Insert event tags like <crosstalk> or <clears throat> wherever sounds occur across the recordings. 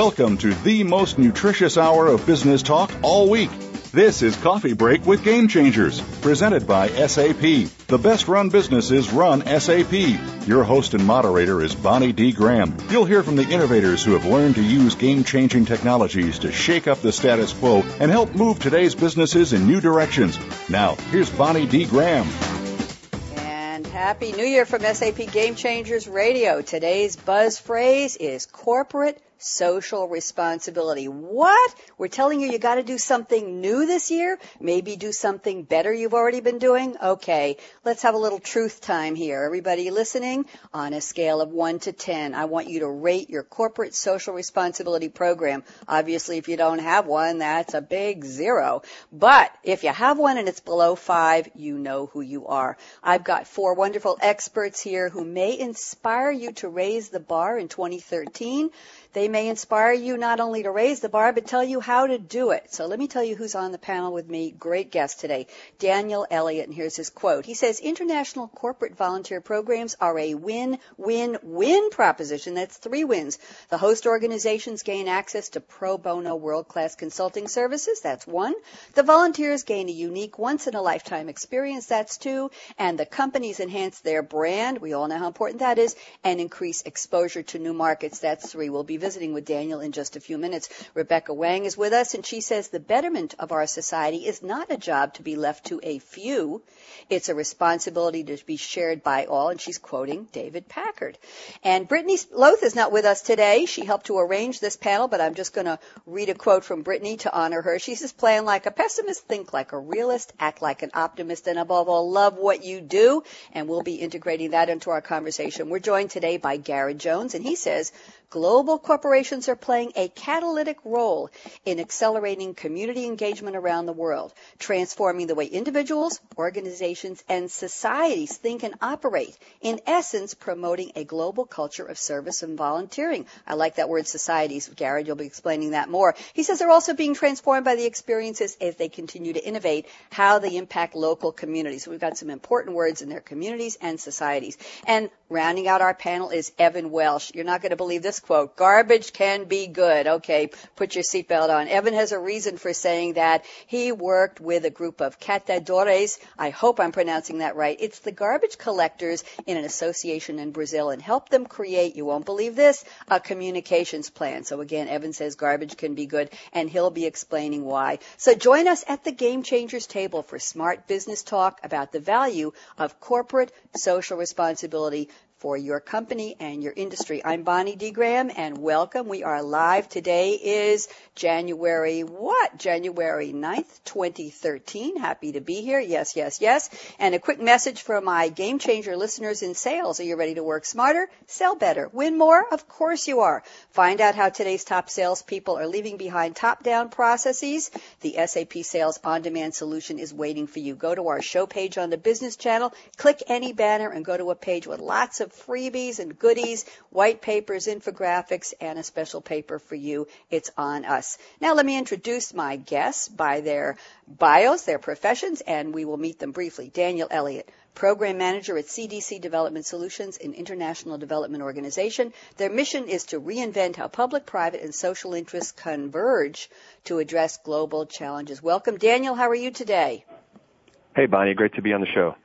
Welcome to the most nutritious hour of business talk all week. This is Coffee Break with Game Changers, presented by SAP. The best run businesses run SAP. Your host and moderator is Bonnie D. Graham. You'll hear from the innovators who have learned to use game changing technologies to shake up the status quo and help move today's businesses in new directions. Now, here's Bonnie D. Graham. And Happy New Year from SAP Game Changers Radio. Today's buzz phrase is corporate social responsibility. What? We're telling you you got to do something new this year? Maybe do something better you've already been doing? Okay, let's have a little truth time here. Everybody listening, on a scale of 1 to 10, I want you to rate your corporate social responsibility program. Obviously, if you don't have one, that's a big zero. But if you have one and it's below 5, you know who you are. I've got four wonderful experts here who may inspire you to raise the bar in 2013. They may inspire you not only to raise the bar, but tell you how to do it. So let me tell you who's on the panel with me. Great guest today, Daniel Elliott, and here's his quote. He says, international corporate volunteer programs are a win-win-win proposition. That's three wins. The host organizations gain access to pro bono world-class consulting services. That's one. The volunteers gain a unique once-in-a-lifetime experience. That's two. And the companies enhance their brand. We all know how important that is and increase exposure to new markets. That's three. We'll be visiting with Daniel in just a few minutes. Rebecca Wang is with us, and she says the betterment of our society is not a job to be left to a few. It's a responsibility to be shared by all, and she's quoting David Packard. And Brittany Lothe is not with us today. She helped to arrange this panel, but I'm just going to read a quote from Brittany to honor her. She says, plan like a pessimist, think like a realist, act like an optimist, and above all, love what you do. And we'll be integrating that into our conversation. We're joined today by Garrett Jones, and he says, global corporations are playing a catalytic role in accelerating community engagement around the world, transforming the way individuals, organizations, and societies think and operate. In essence, promoting a global culture of service and volunteering. I like that word societies. Garrett, you'll be explaining that more. He says they're also being transformed by the experiences as they continue to innovate, how they impact local communities. We've got some important words in their communities and societies. And rounding out our panel is Evan Welsh. You're not going to believe this quote. Garbage can be good. Okay, put your seatbelt on. Evan has a reason for saying that. He worked with a group of catadores. I hope I'm pronouncing that right. It's the garbage collectors in an association in Brazil and helped them create, you won't believe this, a communications plan. So again, Evan says garbage can be good and he'll be explaining why. So join us at the Game Changers table for smart business talk about the value of corporate social responsibility for your company and your industry. I'm Bonnie D. Graham and welcome. We are live. Today is January what? January 9th, 2013. Happy to be here. Yes, yes, yes. And a quick message for my game changer listeners in sales. Are you ready to work smarter? Sell better. Win more? Of course you are. Find out how today's top salespeople are leaving behind top-down processes. The SAP Sales On Demand solution is waiting for you. Go to our show page on the business channel, click any banner and go to a page with lots of freebies and goodies, white papers, infographics, and a special paper for you. It's on us. Now let me introduce my guests by their bios, their professions, and we will meet them briefly. Daniel Elliott, Program Manager at CDC Development Solutions, an international development organization. Their mission is to reinvent how public, private, and social interests converge to address global challenges. Welcome, Daniel. How are you today? Hey, Bonnie. Great to be on the show.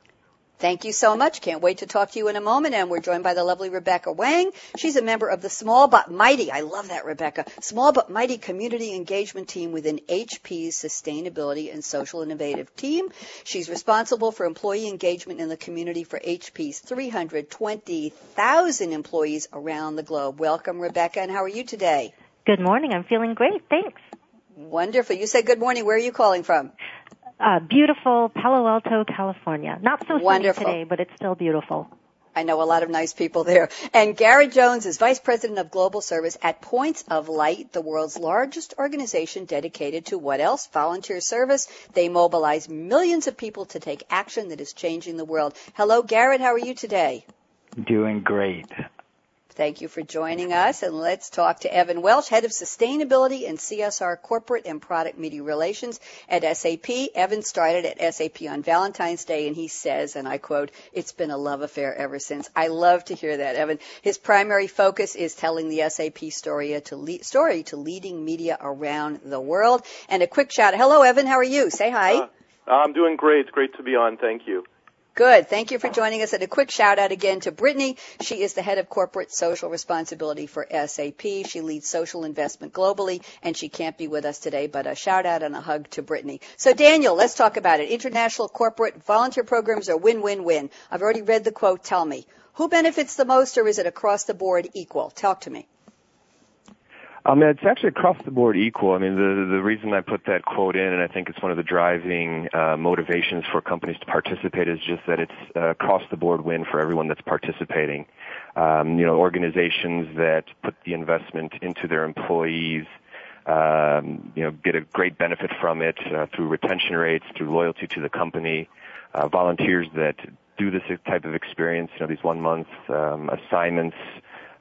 Thank you so much. Can't wait to talk to you in a moment. And we're joined by the lovely Rebecca Wang. She's a member of the Small But Mighty, I love that, Rebecca, Small But Mighty Community Engagement Team within HP's Sustainability and Social Innovative Team. She's responsible for employee engagement in the community for HP's 320,000 employees around the globe. Welcome, Rebecca. And how are you today? Good morning. I'm feeling great. Thanks. Wonderful. You said good morning. Where are you calling from? Uh, beautiful Palo Alto, California. Not so Wonderful. sunny today, but it's still beautiful. I know a lot of nice people there. And Garrett Jones is Vice President of Global Service at Points of Light, the world's largest organization dedicated to what else? Volunteer service. They mobilize millions of people to take action that is changing the world. Hello, Garrett. How are you today? Doing great. Thank you for joining us. And let's talk to Evan Welsh, Head of Sustainability and CSR Corporate and Product Media Relations at SAP. Evan started at SAP on Valentine's Day, and he says, and I quote, it's been a love affair ever since. I love to hear that, Evan. His primary focus is telling the SAP story to, lead, story to leading media around the world. And a quick shout. Hello, Evan. How are you? Say hi. Uh, I'm doing great. It's great to be on. Thank you. Good. Thank you for joining us. And a quick shout out again to Brittany. She is the head of corporate social responsibility for SAP. She leads social investment globally, and she can't be with us today, but a shout out and a hug to Brittany. So Daniel, let's talk about it. International corporate volunteer programs are win-win-win. I've already read the quote. Tell me, who benefits the most or is it across the board equal? Talk to me. It's actually across the board equal. I mean, the the reason I put that quote in, and I think it's one of the driving uh, motivations for companies to participate, is just that it's uh, across the board win for everyone that's participating. Um, you know, organizations that put the investment into their employees, um, you know, get a great benefit from it uh, through retention rates, through loyalty to the company. Volunteers that do this type of experience, you know, these one month um, assignments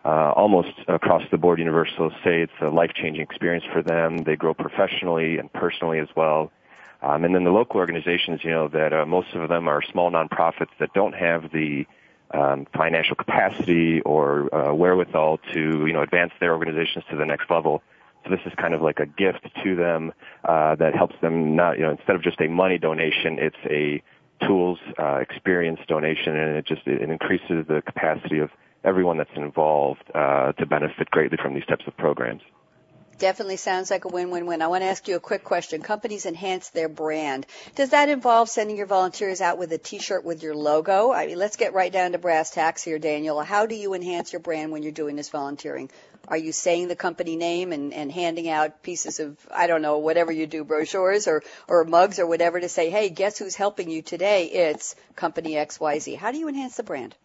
uh, almost across the board universal say it's a life changing experience for them. They grow professionally and personally as well. Um, and then the local organizations, you know, that uh, most of them are small nonprofits that don't have the um, financial capacity or uh, wherewithal to, you know, advance their organizations to the next level. So this is kind of like a gift to them uh, that helps them not, you know, instead of just a money donation, it's a tools, uh, experience donation, and it just it increases the capacity of everyone that's involved uh, to benefit greatly from these types of programs. Definitely sounds like a win-win-win. I want to ask you a quick question. Companies enhance their brand. Does that involve sending your volunteers out with a T-shirt with your logo? I mean, let's get right down to brass tacks here, Daniel. How do you enhance your brand when you're doing this volunteering? Are you saying the company name and, and handing out pieces of, I don't know, whatever you do, brochures or, or mugs or whatever to say, hey, guess who's helping you today? It's company XYZ. How do you enhance the brand?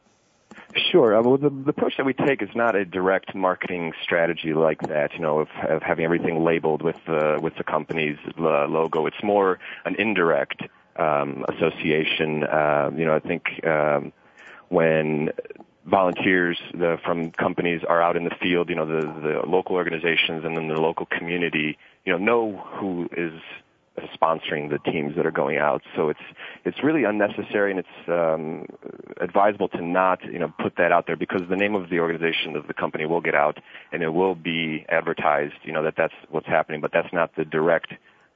Sure. Uh, well, the, the approach that we take is not a direct marketing strategy like that. You know, of, of having everything labeled with the with the company's uh, logo. It's more an indirect um, association. Uh, you know, I think um, when volunteers the, from companies are out in the field, you know, the, the local organizations and then the local community, you know, know who is sponsoring the teams that are going out. So it's it's really unnecessary, and it's um, advisable to not you know put that out there because the name of the organization of the company will get out, and it will be advertised. You know that that's what's happening, but that's not the direct.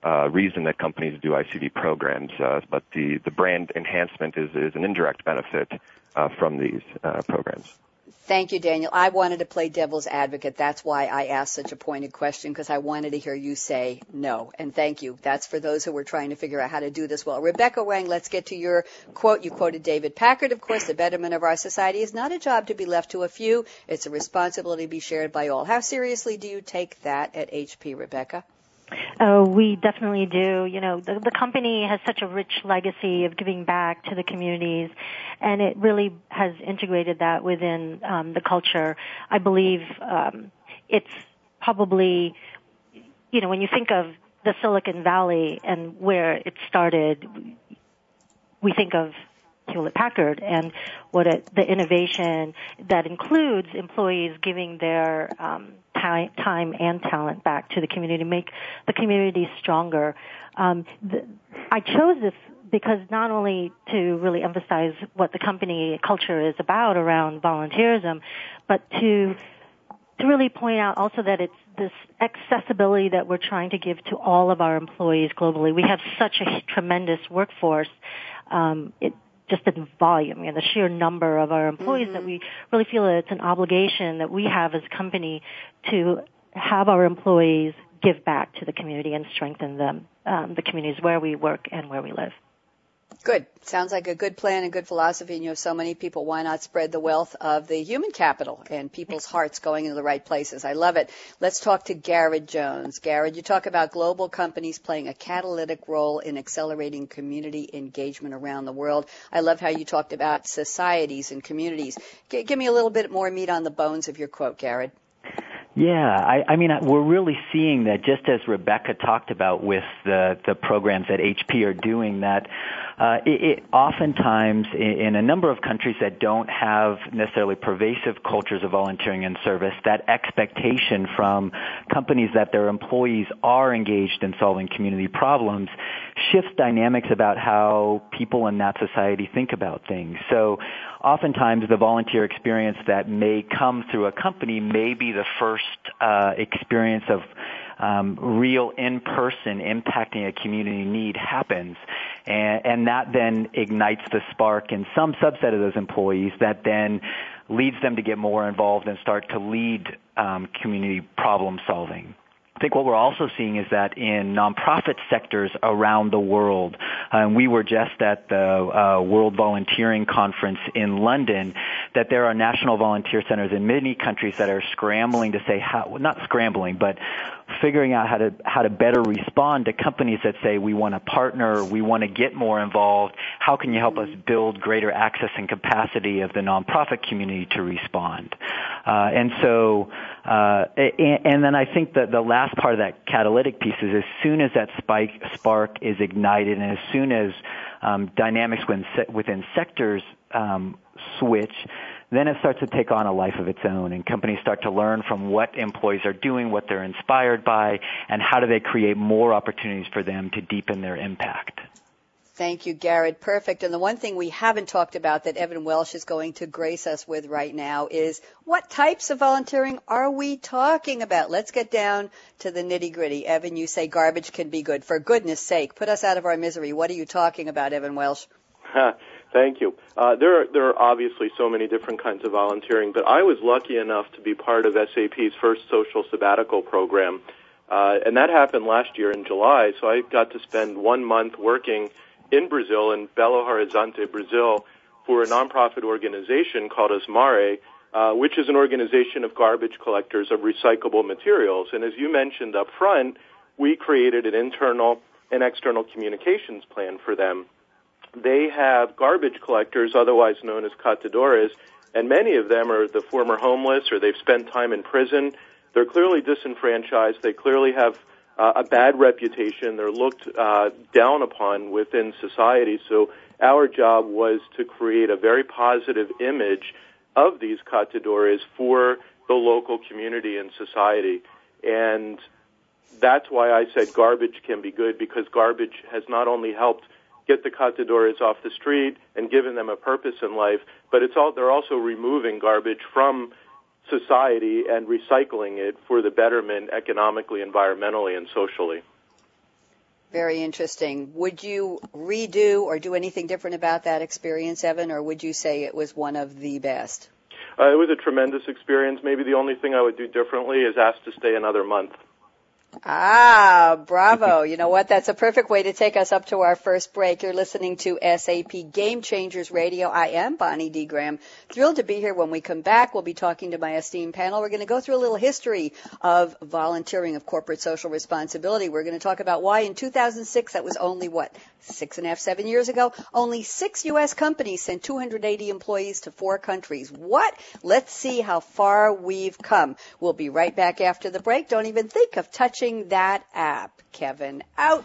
Uh, reason that companies do ICV programs, uh, but the, the brand enhancement is, is an indirect benefit uh, from these uh, programs. Thank you, Daniel. I wanted to play devil's advocate. That's why I asked such a pointed question because I wanted to hear you say no. And thank you. That's for those who were trying to figure out how to do this well. Rebecca Wang, let's get to your quote. You quoted David Packard. Of course, the betterment of our society is not a job to be left to a few. It's a responsibility to be shared by all. How seriously do you take that at HP, Rebecca? Uh, we definitely do. You know, the, the company has such a rich legacy of giving back to the communities, and it really has integrated that within um, the culture. I believe um, it's probably, you know, when you think of the Silicon Valley and where it started, we think of Hewlett Packard and what it, the innovation that includes employees giving their um, time, time and talent back to the community make the community stronger. Um, the, I chose this because not only to really emphasize what the company culture is about around volunteerism, but to to really point out also that it's this accessibility that we're trying to give to all of our employees globally. We have such a tremendous workforce. Um, it, just in volume and the sheer number of our employees mm-hmm. that we really feel that it's an obligation that we have as a company to have our employees give back to the community and strengthen them, um, the communities where we work and where we live. Good. Sounds like a good plan and good philosophy. And you have so many people. Why not spread the wealth of the human capital and people's hearts going into the right places? I love it. Let's talk to Garrett Jones. Garrett, you talk about global companies playing a catalytic role in accelerating community engagement around the world. I love how you talked about societies and communities. G- give me a little bit more meat on the bones of your quote, Garrett. Yeah, I, I mean, we're really seeing that just as Rebecca talked about with the, the programs that HP are doing, that uh, it, it, oftentimes in, in a number of countries that don't have necessarily pervasive cultures of volunteering and service, that expectation from companies that their employees are engaged in solving community problems shifts dynamics about how people in that society think about things. So oftentimes the volunteer experience that may come through a company may be the first uh, experience of um, real in-person impacting a community need happens. And, and that then ignites the spark in some subset of those employees that then leads them to get more involved and start to lead um, community problem solving. I think what we're also seeing is that in nonprofit sectors around the world, um, we were just at the uh, World Volunteering Conference in London, that there are national volunteer centers in many countries that are scrambling to say how, not scrambling, but figuring out how to how to better respond to companies that say we want to partner, we want to get more involved. How can you help us build greater access and capacity of the nonprofit community to respond? Uh, and so, uh, and, and, then I think that the last part of that catalytic piece is as soon as that spike spark is ignited, and as soon as um, dynamics within, within sectors um, switch then it starts to take on a life of its own and companies start to learn from what employees are doing, what they're inspired by, and how do they create more opportunities for them to deepen their impact. Thank you, Garrett. Perfect. And the one thing we haven't talked about that Evan Welsh is going to grace us with right now is what types of volunteering are we talking about? Let's get down to the nitty gritty. Evan, you say garbage can be good. For goodness sake, put us out of our misery. What are you talking about, Evan Welsh? <laughs> Thank you. Uh, there, are, there are obviously so many different kinds of volunteering, but I was lucky enough to be part of SAP's first social sabbatical program, uh, and that happened last year in July. So I got to spend one month working in Brazil, in Belo Horizonte, Brazil, for a nonprofit organization called Asmare, uh, which is an organization of garbage collectors of recyclable materials. And as you mentioned up front, we created an internal and external communications plan for them they have garbage collectors, otherwise known as catadores, and many of them are the former homeless or they've spent time in prison. They're clearly disenfranchised. They clearly have uh, a bad reputation. They're looked uh, down upon within society. So our job was to create a very positive image of these catadores for the local community and society. And that's why I said garbage can be good because garbage has not only helped get the catadores off the street and giving them a purpose in life, but it's all, they're also removing garbage from society and recycling it for the betterment economically, environmentally, and socially. Very interesting. Would you redo or do anything different about that experience, Evan, or would you say it was one of the best? Uh, it was a tremendous experience. Maybe the only thing I would do differently is ask to stay another month. Ah, bravo. You know what? That's a perfect way to take us up to our first break. You're listening to SAP Game Changers Radio. I am Bonnie D. Graham. Thrilled to be here. When we come back, we'll be talking to my esteemed panel. We're going to go through a little history of volunteering, of corporate social responsibility. We're going to talk about why in 2006, that was only what, six and a half, seven years ago, only six U.S. companies sent 280 employees to four countries. What? Let's see how far we've come. We'll be right back after the break. Don't even think of touching that app. Kevin out.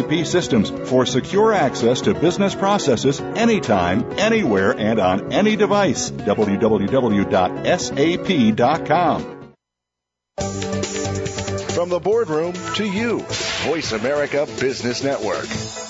SAP systems for secure access to business processes anytime, anywhere, and on any device. www.sap.com. From the boardroom to you, Voice America Business Network.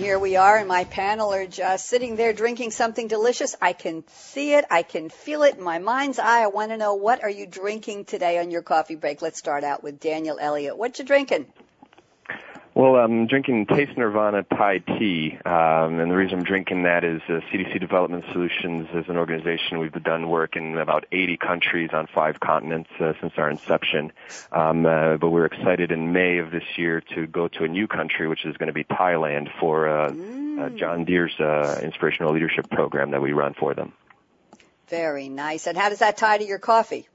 here we are, and my panel are just sitting there drinking something delicious. I can see it, I can feel it in my mind's eye. I want to know what are you drinking today on your coffee break? Let's start out with Daniel Elliott. What you drinking? Well, I'm drinking Taste Nirvana Thai tea, um, and the reason I'm drinking that is uh, CDC Development Solutions is an organization we've done work in about 80 countries on five continents uh, since our inception. Um, uh, but we're excited in May of this year to go to a new country, which is going to be Thailand, for uh, uh, mm. John Deere's uh, inspirational leadership program that we run for them. Very nice. And how does that tie to your coffee?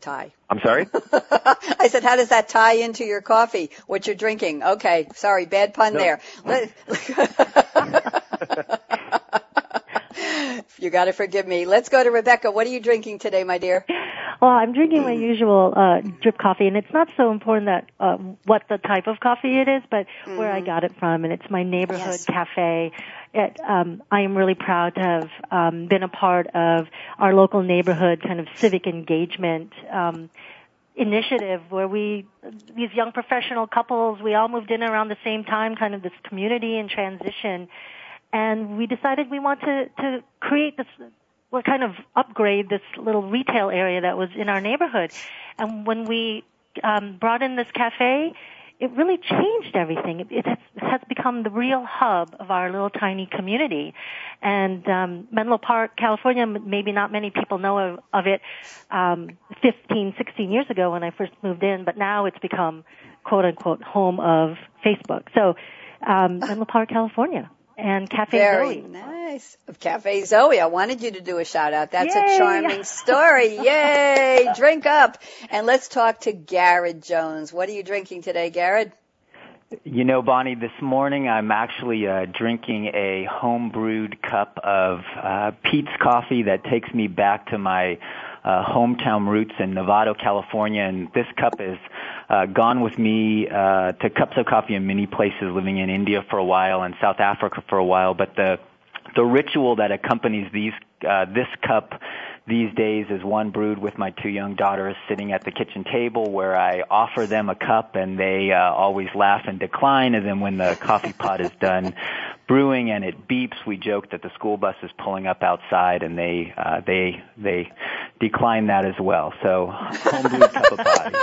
Tie? I'm sorry? <laughs> I said, how does that tie into your coffee, what you're drinking? Okay, sorry, bad pun no. there. <laughs> <laughs> you got to forgive me. Let's go to Rebecca. What are you drinking today, my dear? Well, I'm drinking my <clears throat> usual uh, drip coffee, and it's not so important that uh, what the type of coffee it is, but mm. where I mm-hmm. got it from, and it's my neighborhood yes. cafe. It, um, I am really proud to have um, been a part of our local neighborhood kind of civic engagement um, initiative where we these young professional couples we all moved in around the same time, kind of this community in transition, and we decided we want to to create this what kind of upgrade this little retail area that was in our neighborhood. And when we um, brought in this cafe, it really changed everything. It, has, has, become the real hub of our little tiny community. And um, Menlo Park, California, maybe not many people know of, of it um, 15, 16 years ago when I first moved in, but now it's become quote unquote home of Facebook. So um, Menlo Park, California and Cafe Very Zoe. nice. Of Cafe Zoe. I wanted you to do a shout out. That's Yay. a charming story. <laughs> Yay! Drink up. And let's talk to Garrett Jones. What are you drinking today, Garrett? You know, Bonnie, this morning I'm actually uh, drinking a home brewed cup of uh, Peet's coffee that takes me back to my uh, hometown roots in Novato, California, and this cup has uh, gone with me uh, to cups of coffee in many places, living in India for a while and South Africa for a while. But the the ritual that accompanies these uh, this cup these days is one brewed with my two young daughters sitting at the kitchen table where I offer them a cup and they uh, always laugh and decline and then when the coffee pot is done brewing and it beeps we joke that the school bus is pulling up outside and they uh, they they decline that as well. So home brewed cup of <laughs> coffee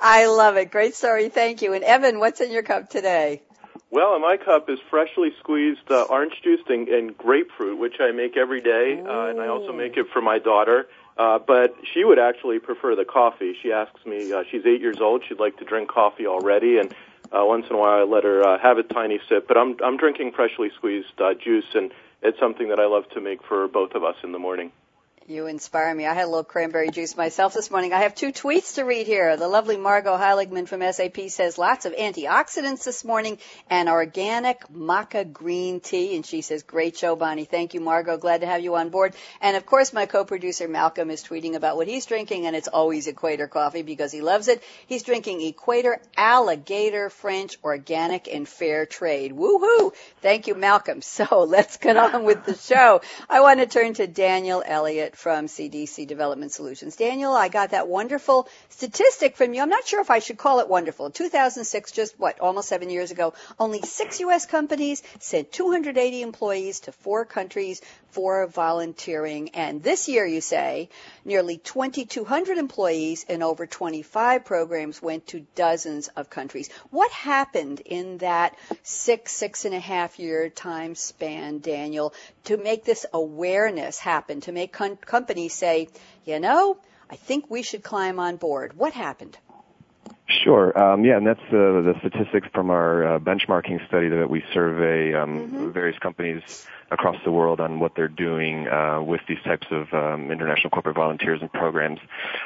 I love it. Great story. Thank you. And Evan what's in your cup today? Well, in my cup is freshly squeezed uh, orange juice and, and grapefruit, which I make every day, uh, and I also make it for my daughter. Uh, but she would actually prefer the coffee. She asks me, uh, she's eight years old, she'd like to drink coffee already, and uh, once in a while I let her uh, have a tiny sip. But I'm I'm drinking freshly squeezed uh, juice, and it's something that I love to make for both of us in the morning. You inspire me. I had a little cranberry juice myself this morning. I have two tweets to read here. The lovely Margot Heiligman from SAP says lots of antioxidants this morning and organic maca green tea. And she says, great show, Bonnie. Thank you, Margot. Glad to have you on board. And of course, my co-producer Malcolm is tweeting about what he's drinking and it's always Equator coffee because he loves it. He's drinking Equator Alligator French Organic and Fair Trade. Woohoo! Thank you, Malcolm. <laughs> So let's get on with the show. I want to turn to Daniel Elliott from CDC Development Solutions. Daniel, I got that wonderful statistic from you. I'm not sure if I should call it wonderful. 2006, just what, almost seven years ago, only six U.S. companies sent 280 employees to four countries for volunteering. And this year, you say, nearly 2,200 employees in over 25 programs went to dozens of countries. What happened in that six, six and a half year time span, Daniel, to make this awareness happen, to make con- companies say, you know, I think we should climb on board? What happened? Sure. Um, yeah, and that's uh, the statistics from our uh, benchmarking study that we survey um, mm-hmm. various companies across the world on what they're doing uh, with these types of um, international corporate volunteers and programs.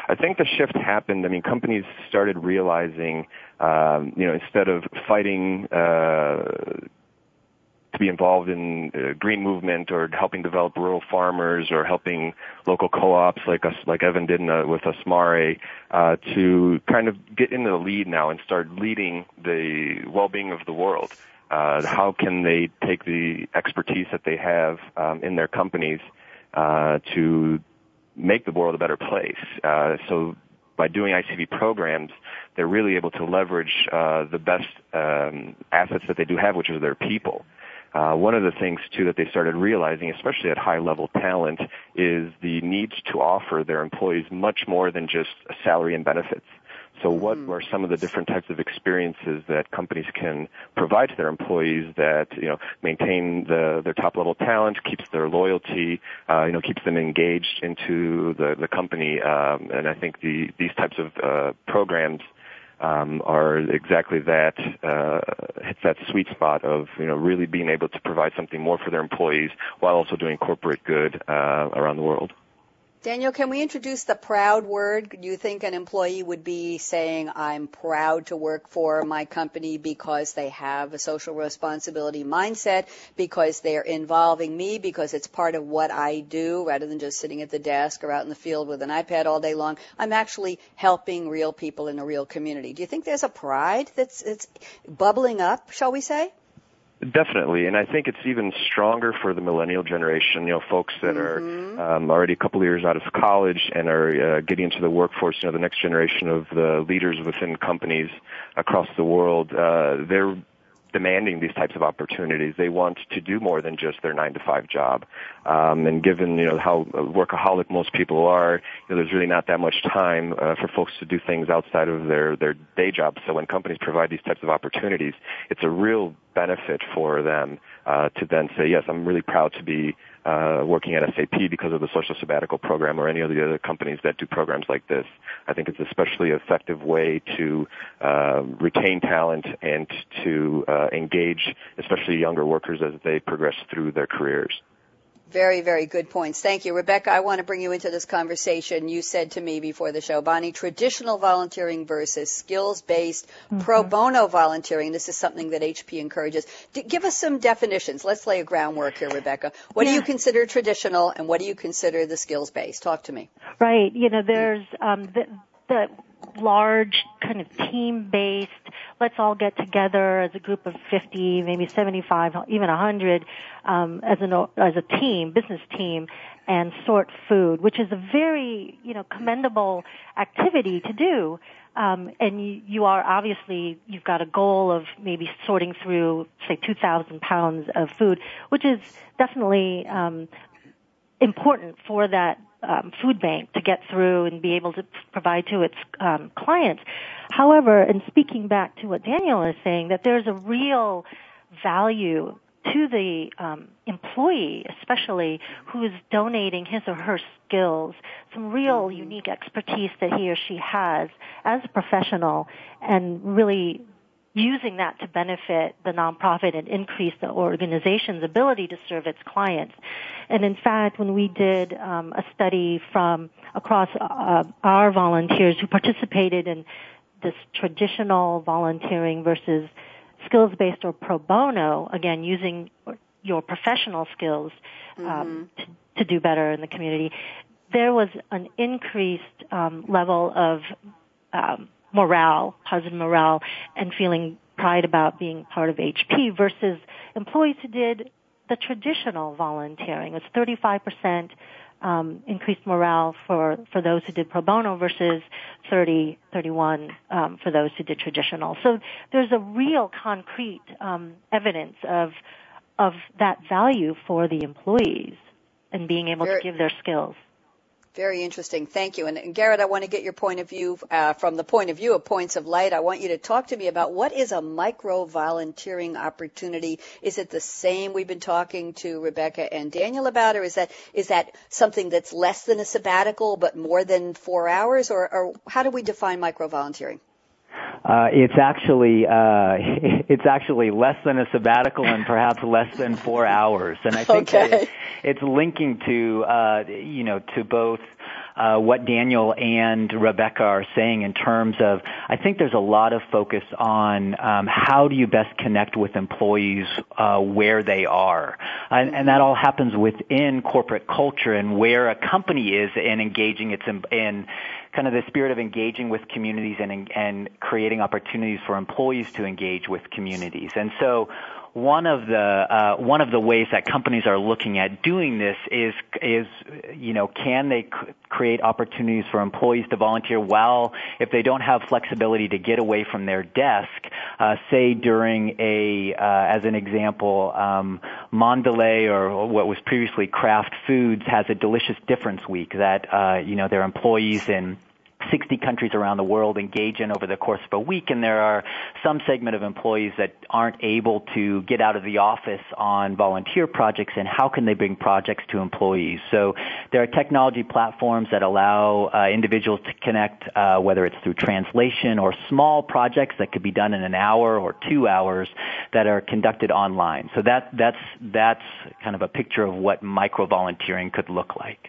I think the shift happened. I mean, companies started realizing, um, you know, instead of fighting uh, to be involved in uh, green movement or helping develop rural farmers or helping local co-ops like us, like Evan did in, uh, with Asmare, uh, to kind of get into the lead now and start leading the well-being of the world. Uh, how can they take the expertise that they have um, in their companies uh, to make the world a better place? Uh, so by doing ICV programs, they're really able to leverage uh, the best um, assets that they do have, which is their people. Uh, one of the things too that they started realizing, especially at high level talent, is the need to offer their employees much more than just a salary and benefits. So what mm. are some of the different types of experiences that companies can provide to their employees that, you know, maintain the, their top level talent, keeps their loyalty, uh, you know, keeps them engaged into the, the company. Um, and I think the, these types of, uh, programs, um, are exactly that uh, that sweet spot of you know really being able to provide something more for their employees while also doing corporate good uh, around the world. Daniel, can we introduce the proud word? Do you think an employee would be saying, I'm proud to work for my company because they have a social responsibility mindset, because they're involving me, because it's part of what I do, rather than just sitting at the desk or out in the field with an iPad all day long? I'm actually helping real people in a real community. Do you think there's a pride that's, that's bubbling up, shall we say? Definitely, and I think it's even stronger for the millennial generation. You know, folks that mm-hmm. are um, already a couple of years out of college and are uh, getting into the workforce. You know, the next generation of the leaders within companies across the world. Uh, they're demanding these types of opportunities. They want to do more than just their nine to five job. Um, and given you know how workaholic most people are, you know, there's really not that much time uh, for folks to do things outside of their their day job. So when companies provide these types of opportunities, it's a real benefit for them uh, to then say, yes, I'm really proud to be uh, working at SAP because of the social sabbatical program or any of the other companies that do programs like this. I think it's especially effective way to uh, retain talent and to uh, engage, especially younger workers as they progress through their careers. Very, very good points. Thank you. Rebecca, I want to bring you into this conversation. You said to me before the show, Bonnie, traditional volunteering versus skills-based mm-hmm. pro bono volunteering. This is something that HP encourages. D- give us some definitions. Let's lay a groundwork here, Rebecca. What yeah. do you consider traditional and what do you consider the skills-based? Talk to me. Right. You know, there's um, the, the large kind of team-based let's all get together as a group of 50, maybe 75, even 100 um, as an as a team, business team, and sort food, which is a very you know commendable activity to do. Um, and you, you are obviously you've got a goal of maybe sorting through say 2,000 pounds of food, which is definitely um, important for that um, food bank to get through and be able to provide to its um, clients. However, and speaking back to what Daniel is saying, that there's a real value to the um, employee, especially who is donating his or her skills, some real mm-hmm. unique expertise that he or she has as a professional, and really using that to benefit the nonprofit and increase the organization's ability to serve its clients. And in fact, when we did um, a study from across uh, our volunteers who participated in this traditional volunteering versus skills-based or pro bono, again, using your professional skills um, mm-hmm. to, to, do better in the community, there was an increased um, level of um, morale, positive morale, and feeling pride about being part of HP versus employees who did the traditional volunteering. It's 35% um, increased morale for, for those who did pro bono versus 30, 31 um, for those who did traditional. So there's a real concrete um, evidence of of that value for the employees and being able to give their skills. Very interesting. Thank you. And, and, Garrett, I want to get your point of view uh, from the point of view of Points of Light. I want you to talk to me about what is a micro volunteering opportunity. Is it the same we've been talking to Rebecca and Daniel about, or is that is that something that's less than a sabbatical but more than four hours, or, or how do we define micro volunteering? Uh, it's actually uh, <laughs> it's actually less than a sabbatical and perhaps less than four hours, and I think okay. that it's linking to uh, you know to both uh, what Daniel and Rebecca are saying in terms of, I think there's a lot of focus on um, how do you best connect with employees uh, where they are, and, and, that all happens within corporate culture and where a company is in engaging its in, in kind of the spirit of engaging with communities and and creating opportunities for employees to engage with communities, and so one of the uh, one of the ways that companies are looking at doing this is is you know can they c- create opportunities for employees to volunteer while if they don't have flexibility to get away from their desk uh, say during a uh, as an example um, Mondelez or what was previously Kraft Foods has a delicious difference week that uh, you know their employees in 60 countries around the world engage in over the course of a week, and there are some segment of employees that aren't able to get out of the office on volunteer projects, and how can they bring projects to employees? So there are technology platforms that allow uh, individuals to connect, uh, whether it's through translation or small projects that could be done in an hour or two hours that are conducted online. So that, that's, that's kind of a picture of what micro volunteering could look like.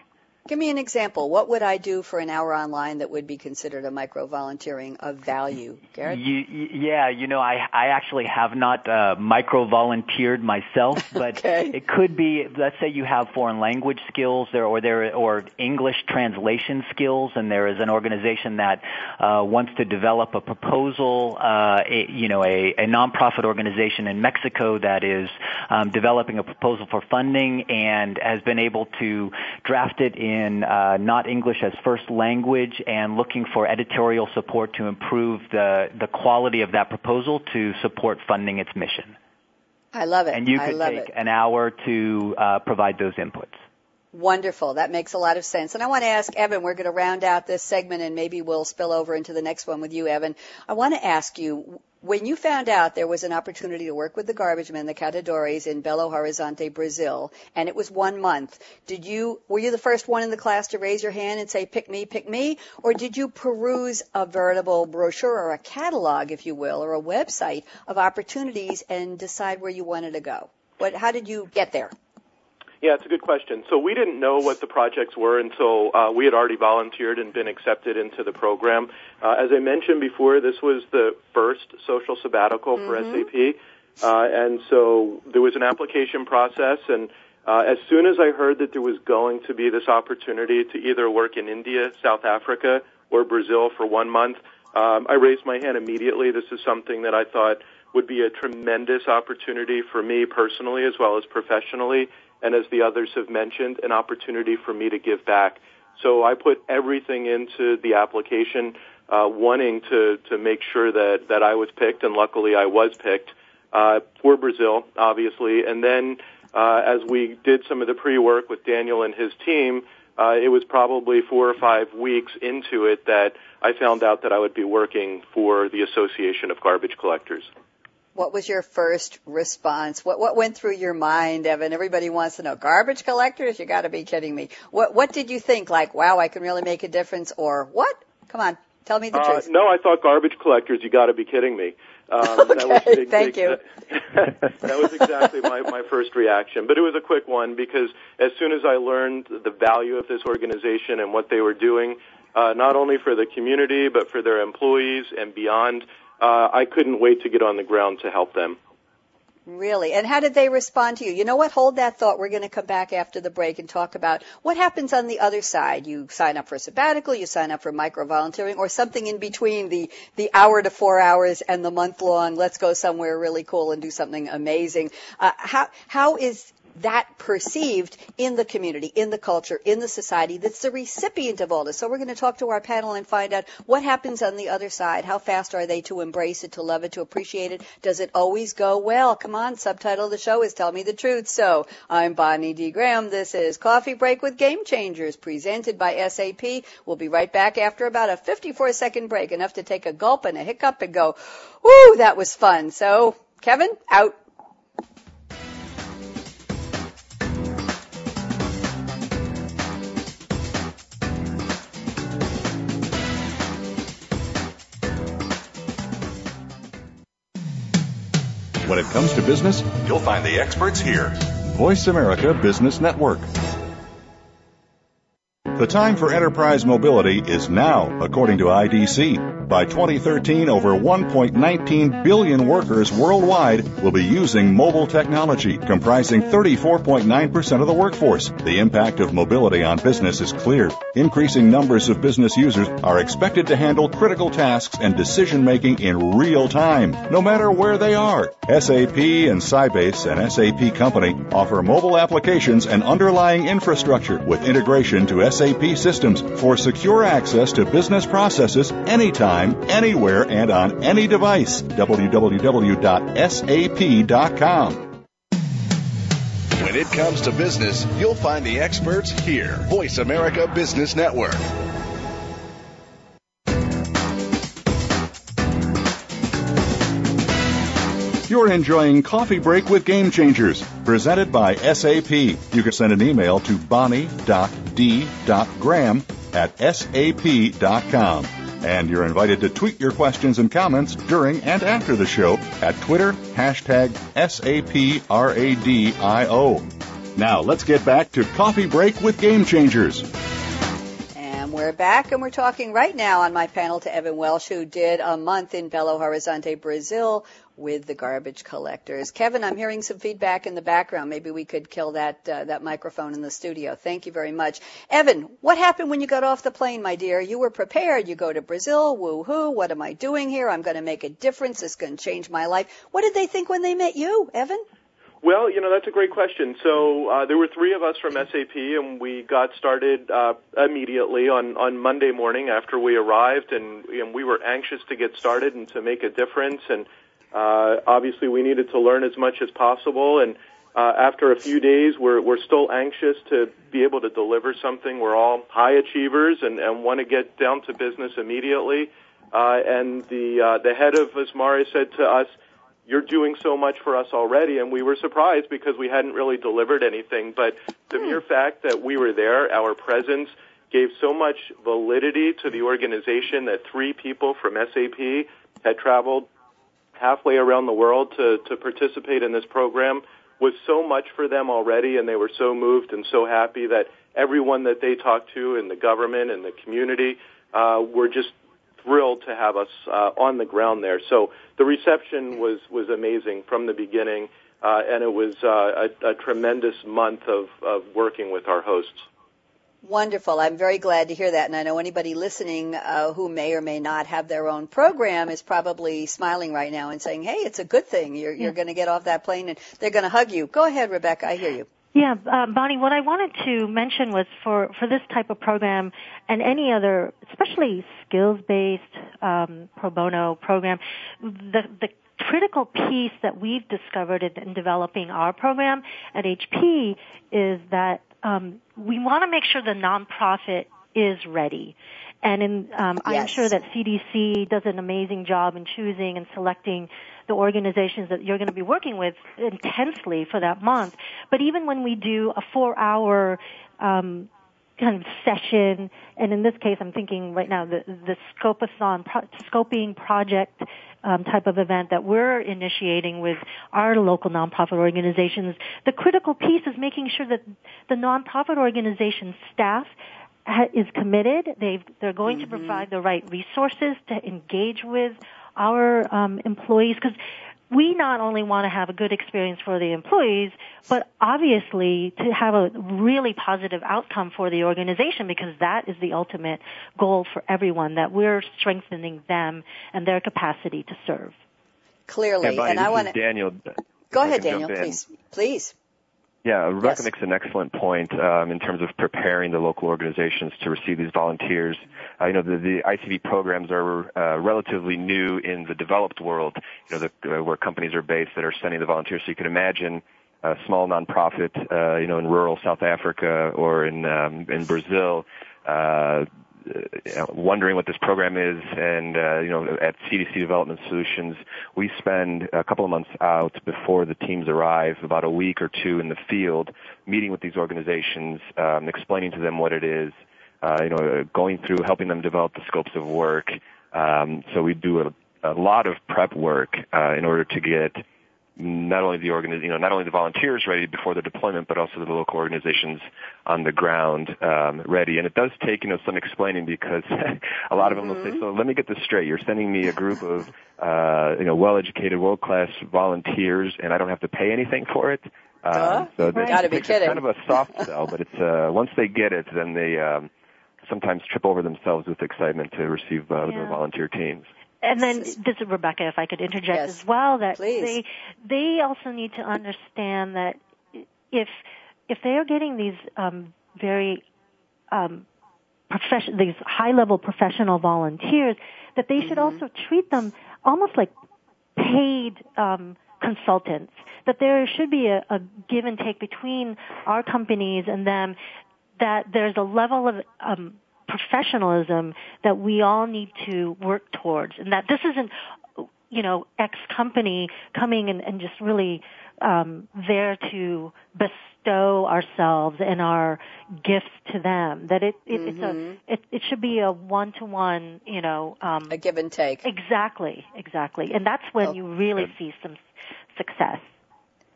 Give me an example. What would I do for an hour online that would be considered a micro volunteering of value, Garrett? You, yeah, you know, I I actually have not uh, micro volunteered myself, <laughs> but okay. it could be. Let's say you have foreign language skills there, or there, or English translation skills, and there is an organization that uh, wants to develop a proposal. Uh, a, you know, a, a nonprofit organization in Mexico that is um, developing a proposal for funding and has been able to draft it in in uh, not English as first language and looking for editorial support to improve the, the quality of that proposal to support funding its mission. I love it. And you could take it. an hour to uh, provide those inputs. Wonderful. That makes a lot of sense. And I want to ask Evan, we're going to round out this segment and maybe we'll spill over into the next one with you, Evan. I want to ask you, when you found out there was an opportunity to work with the garbage men, the catadores in Belo Horizonte, Brazil, and it was one month, did you, were you the first one in the class to raise your hand and say, pick me, pick me? Or did you peruse a veritable brochure or a catalog, if you will, or a website of opportunities and decide where you wanted to go? What, how did you get there? Yeah, it's a good question. So we didn't know what the projects were until uh, we had already volunteered and been accepted into the program. Uh, as I mentioned before, this was the first social sabbatical mm-hmm. for SAP, uh, and so there was an application process. And uh, as soon as I heard that there was going to be this opportunity to either work in India, South Africa, or Brazil for one month, um, I raised my hand immediately. This is something that I thought would be a tremendous opportunity for me personally as well as professionally and as the others have mentioned, an opportunity for me to give back. So I put everything into the application, uh, wanting to to make sure that that I was picked, and luckily I was picked uh, for Brazil, obviously. And then uh, as we did some of the pre-work with Daniel and his team, uh, it was probably four or five weeks into it that I found out that I would be working for the Association of Garbage Collectors. What was your first response? What what went through your mind, Evan? Everybody wants to know. Garbage collectors? You got to be kidding me. What what did you think? Like, wow, I can really make a difference, or what? Come on, tell me the uh, truth. No, I thought garbage collectors. You got to be kidding me. Um, <laughs> okay, that was big, thank big, you. That, <laughs> that was exactly my, my first reaction, but it was a quick one because as soon as I learned the value of this organization and what they were doing, uh, not only for the community but for their employees and beyond, uh, I couldn't wait to get on the ground to help them. Really? And how did they respond to you? You know what? Hold that thought. We're going to come back after the break and talk about what happens on the other side. You sign up for a sabbatical, you sign up for micro volunteering, or something in between the, the hour to four hours and the month long, let's go somewhere really cool and do something amazing. Uh, how, how is that perceived in the community, in the culture, in the society that's the recipient of all this. So we're going to talk to our panel and find out what happens on the other side. How fast are they to embrace it, to love it, to appreciate it? Does it always go well? Come on, subtitle of the show is Tell Me the Truth. So I'm Bonnie D. Graham. This is Coffee Break with Game Changers presented by SAP. We'll be right back after about a 54 second break, enough to take a gulp and a hiccup and go, whoo, that was fun. So Kevin, out. It comes to business, you'll find the experts here. Voice America Business Network. The time for enterprise mobility is now, according to IDC. By 2013, over 1.19 billion workers worldwide will be using mobile technology, comprising 34.9% of the workforce. The impact of mobility on business is clear. Increasing numbers of business users are expected to handle critical tasks and decision making in real time, no matter where they are. SAP and Sybase, an SAP company, offer mobile applications and underlying infrastructure with integration to SAP systems for secure access to business processes anytime, anywhere, and on any device. www.sap.com. When it comes to business, you'll find the experts here. Voice America Business Network. You're enjoying Coffee Break with Game Changers, presented by SAP. You can send an email to bonnie.d.graham at sap.com. And you're invited to tweet your questions and comments during and after the show at Twitter, hashtag SAPRADIO. Now let's get back to Coffee Break with Game Changers. And we're back and we're talking right now on my panel to Evan Welsh, who did a month in Belo Horizonte, Brazil, with the garbage collectors. Kevin, I'm hearing some feedback in the background. Maybe we could kill that uh, that microphone in the studio. Thank you very much. Evan, what happened when you got off the plane, my dear? You were prepared. You go to Brazil. Woo-hoo. What am I doing here? I'm going to make a difference. It's going to change my life. What did they think when they met you, Evan? Well, you know, that's a great question. So uh, there were three of us from SAP, and we got started uh, immediately on, on Monday morning after we arrived, and, and we were anxious to get started and to make a difference. And uh, obviously, we needed to learn as much as possible, and uh, after a few days, we're we're still anxious to be able to deliver something. We're all high achievers and, and want to get down to business immediately. Uh, and the uh, the head of ASMARE said to us, "You're doing so much for us already," and we were surprised because we hadn't really delivered anything. But the hmm. mere fact that we were there, our presence gave so much validity to the organization that three people from SAP had traveled halfway around the world to, to participate in this program was so much for them already, and they were so moved and so happy that everyone that they talked to in the government and the community uh, were just thrilled to have us uh, on the ground there. So the reception was was amazing from the beginning, uh, and it was uh, a, a tremendous month of, of working with our hosts. Wonderful. I'm very glad to hear that. And I know anybody listening uh, who may or may not have their own program is probably smiling right now and saying, hey, it's a good thing. You're, yeah. you're going to get off that plane and they're going to hug you. Go ahead, Rebecca. I hear you. Yeah, uh, Bonnie, what I wanted to mention was for, for this type of program and any other, especially skills-based um, pro bono program, the, the critical piece that we've discovered in, in developing our program at HP is that um, we want to make sure the nonprofit is ready. And in, um, yes. I'm sure that CDC does an amazing job in choosing and selecting the organizations that you're going to be working with intensely for that month. But even when we do a four-hour um, kind of session, and in this case, I'm thinking right now the the Scopathon pro- scoping project um, type of event that we're initiating with our local nonprofit organizations. The critical piece is making sure that the nonprofit organization staff is committed. they they're going mm-hmm. to provide the right resources to engage with our um, employees because we not only want to have a good experience for the employees, but obviously to have a really positive outcome for the organization because that is the ultimate goal for everyone, that we're strengthening them and their capacity to serve. Clearly. Bonnie, and I want to. Daniel. Go ahead, Daniel, please. Please. Yeah, Rebecca yes. makes an excellent point um, in terms of preparing the local organizations to receive these volunteers. Uh, you know, the, the ICV programs are uh, relatively new in the developed world, you know, the, uh, where companies are based that are sending the volunteers. So you can imagine a small nonprofit, uh, you know, in rural South Africa or in um, in Brazil, uh, uh, wondering what this program is, and uh, you know, at CDC Development Solutions, we spend a couple of months out before the teams arrive, about a week or two in the field, meeting with these organizations, um, explaining to them what it is, uh, you know, going through helping them develop the scopes of work. Um, so we do a, a lot of prep work uh, in order to get not only the organi- you know, not only the volunteers ready before the deployment, but also the local organizations on the ground um, ready. And it does take, you know, some explaining because <laughs> a lot of them will say, mm-hmm. "So let me get this straight. You're sending me a group of, uh, you know, well-educated, world-class volunteers, and I don't have to pay anything for it." Um, so right. gotta be kidding. It's kind of a soft sell, but it's uh, once they get it, then they um, sometimes trip over themselves with excitement to receive uh, yeah. the volunteer teams. And then this is Rebecca, if I could interject yes. as well, that Please. they they also need to understand that if if they are getting these um, very um, profession these high level professional volunteers, that they should mm-hmm. also treat them almost like paid um, consultants. That there should be a, a give and take between our companies and them. That there's a level of um, professionalism that we all need to work towards, and that this isn't, you know, X company coming and, and just really um, there to bestow ourselves and our gifts to them. That it, it mm-hmm. it's a mm-hmm. it, it should be a one to one, you know, um, a give and take. Exactly, exactly, and that's when oh, you really good. see some success.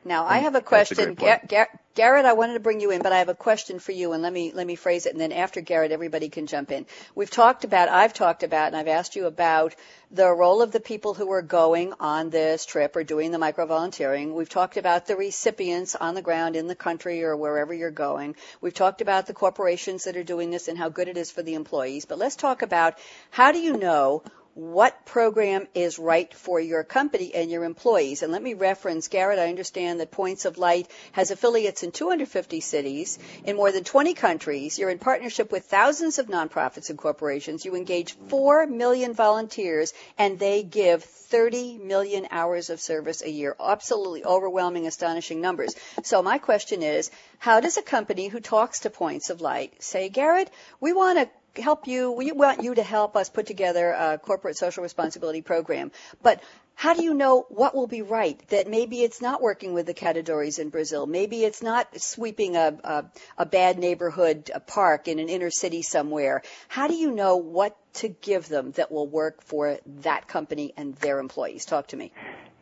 Now I have a question, a Gar- Gar- Garrett. I wanted to bring you in, but I have a question for you, and let me let me phrase it, and then after Garrett, everybody can jump in. We've talked about, I've talked about, and I've asked you about the role of the people who are going on this trip or doing the micro volunteering. We've talked about the recipients on the ground in the country or wherever you're going. We've talked about the corporations that are doing this and how good it is for the employees. But let's talk about how do you know what program is right for your company and your employees. And let me reference Garrett. I understand that Points of Light has affiliates in 250 cities in more than 20 countries. You're in partnership with thousands of nonprofits and corporations. You engage 4 million volunteers and they give 30 million hours of service a year. Absolutely overwhelming, astonishing numbers. So my question is, how does a company who talks to Points of Light say, Garrett, we want to help you. We want you to help us put together a corporate social responsibility program. But how do you know what will be right? That maybe it's not working with the catadores in Brazil. Maybe it's not sweeping a, a, a bad neighborhood a park in an inner city somewhere. How do you know what to give them that will work for that company and their employees? Talk to me.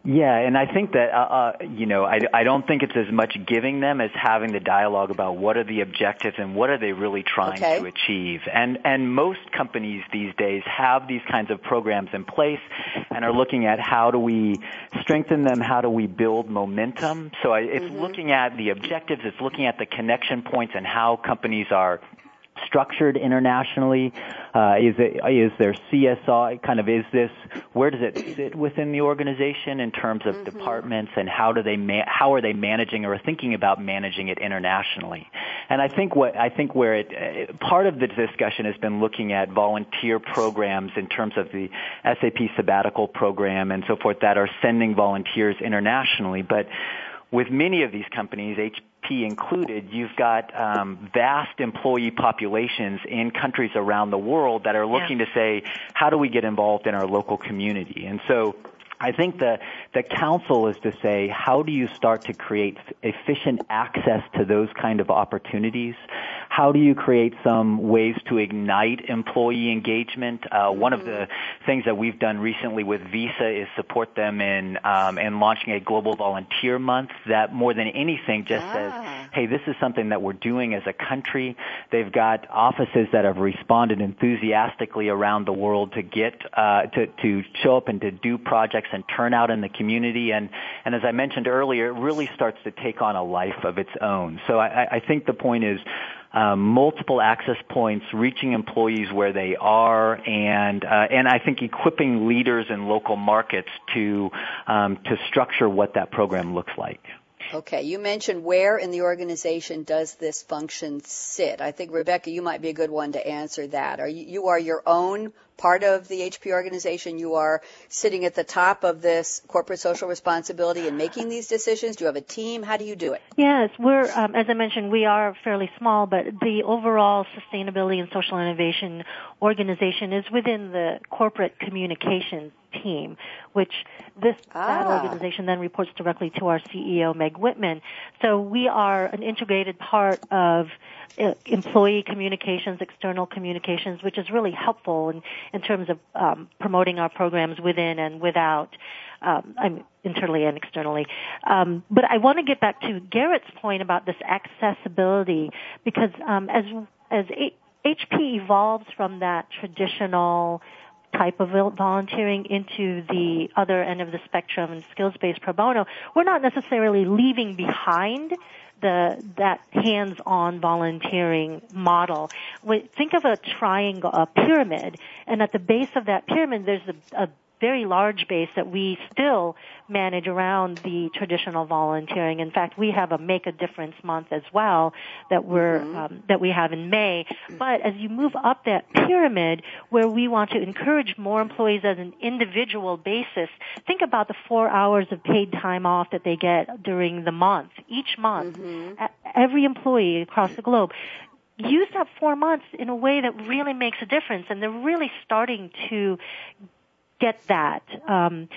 Yeah, and I think that uh, uh, you know I, I don't think it's as much giving them as having the dialogue about what are the objectives and what are they really trying okay. to achieve. And and most companies these days have these kinds of programs in place and are looking at how do we strengthen them, how do we build momentum. So I, it's mm-hmm. looking at the objectives, it's looking at the connection points and how companies are structured internationally? Uh, is it is there CSR kind of is this where does it sit within the organization in terms of mm-hmm. departments and how do they ma- how are they managing or thinking about managing it internationally? And I think what I think where it uh, part of the discussion has been looking at volunteer programs in terms of the SAP sabbatical program and so forth that are sending volunteers internationally, but with many of these companies, HP included, you've got um, vast employee populations in countries around the world that are looking yeah. to say, how do we get involved in our local community? And so I think the, the council is to say, how do you start to create efficient access to those kind of opportunities? How do you create some ways to ignite employee engagement? Uh, one of the things that we've done recently with Visa is support them in um, in launching a global volunteer month that more than anything just ah. says, hey, this is something that we're doing as a country. They've got offices that have responded enthusiastically around the world to get uh, to to show up and to do projects and turnout in the community. And, and as I mentioned earlier, it really starts to take on a life of its own. So I, I think the point is, um, multiple access points, reaching employees where they are, and uh, and I think equipping leaders in local markets to um, to structure what that program looks like. Okay, you mentioned where in the organization does this function sit? I think Rebecca, you might be a good one to answer that. Are you, you are your own part of the HP organization? You are sitting at the top of this corporate social responsibility and making these decisions? Do you have a team? How do you do it? Yes, we're um, as I mentioned, we are fairly small, but the overall sustainability and social innovation organization is within the corporate communications team, which this ah. that organization then reports directly to our CEO Meg Whitman. So we are an integrated part of uh, employee communications, external communications, which is really helpful in, in terms of um, promoting our programs within and without um, I'm internally and externally. Um, but I want to get back to Garrett's point about this accessibility because um, as as HP evolves from that traditional type of volunteering into the other end of the spectrum and skills-based pro bono, we're not necessarily leaving behind the that hands-on volunteering model. Think of a triangle, a pyramid, and at the base of that pyramid, there's a, a very large base that we still manage around the traditional volunteering. In fact, we have a Make a Difference month as well that we're mm-hmm. um, that we have in May. But as you move up that pyramid, where we want to encourage more employees as an individual basis, think about the four hours of paid time off that they get during the month. Each month, mm-hmm. every employee across the globe use that four months in a way that really makes a difference and they're really starting to get that. Um,